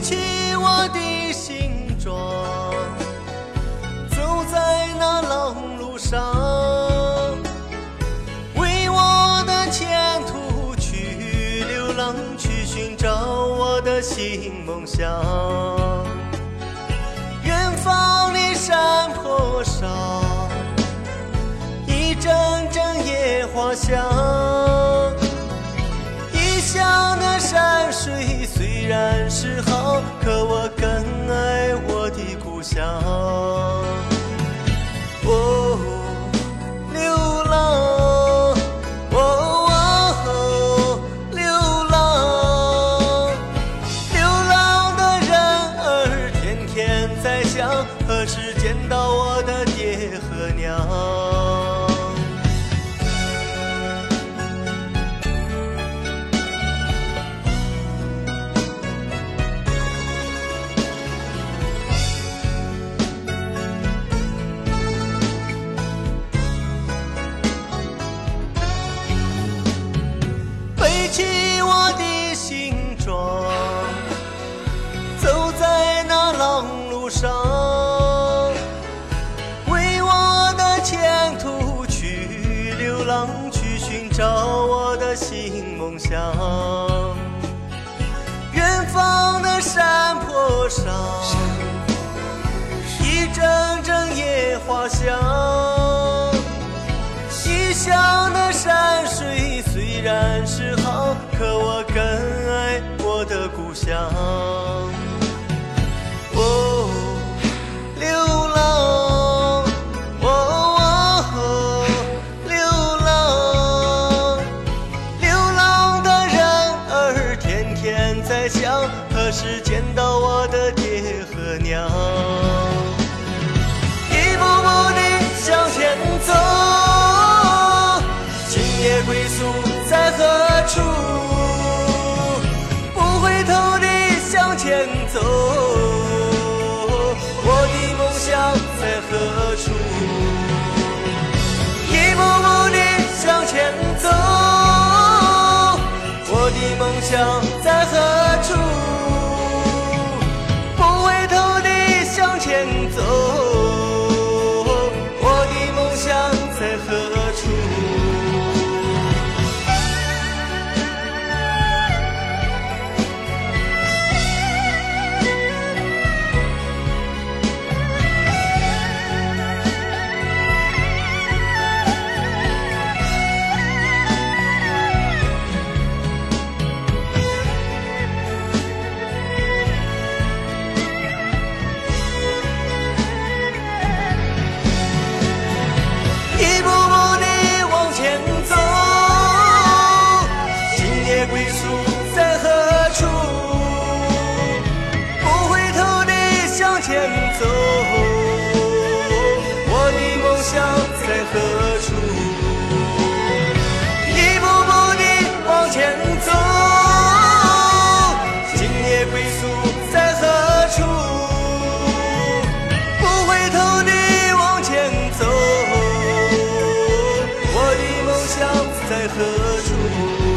起我的行装，走在那老路上，为我的前途去流浪，去寻找我的新梦想。远方的山坡上，一阵阵野花香。到我的梦想。远方的山坡上，一阵阵野花香。异乡的山水虽然是好，可我更爱我的故乡。何时见到我的爹和娘？一步步地向前走，今夜归宿在何处？不回头地向前走，我的梦想在何处？一步步地向前走，我的梦想在何。true.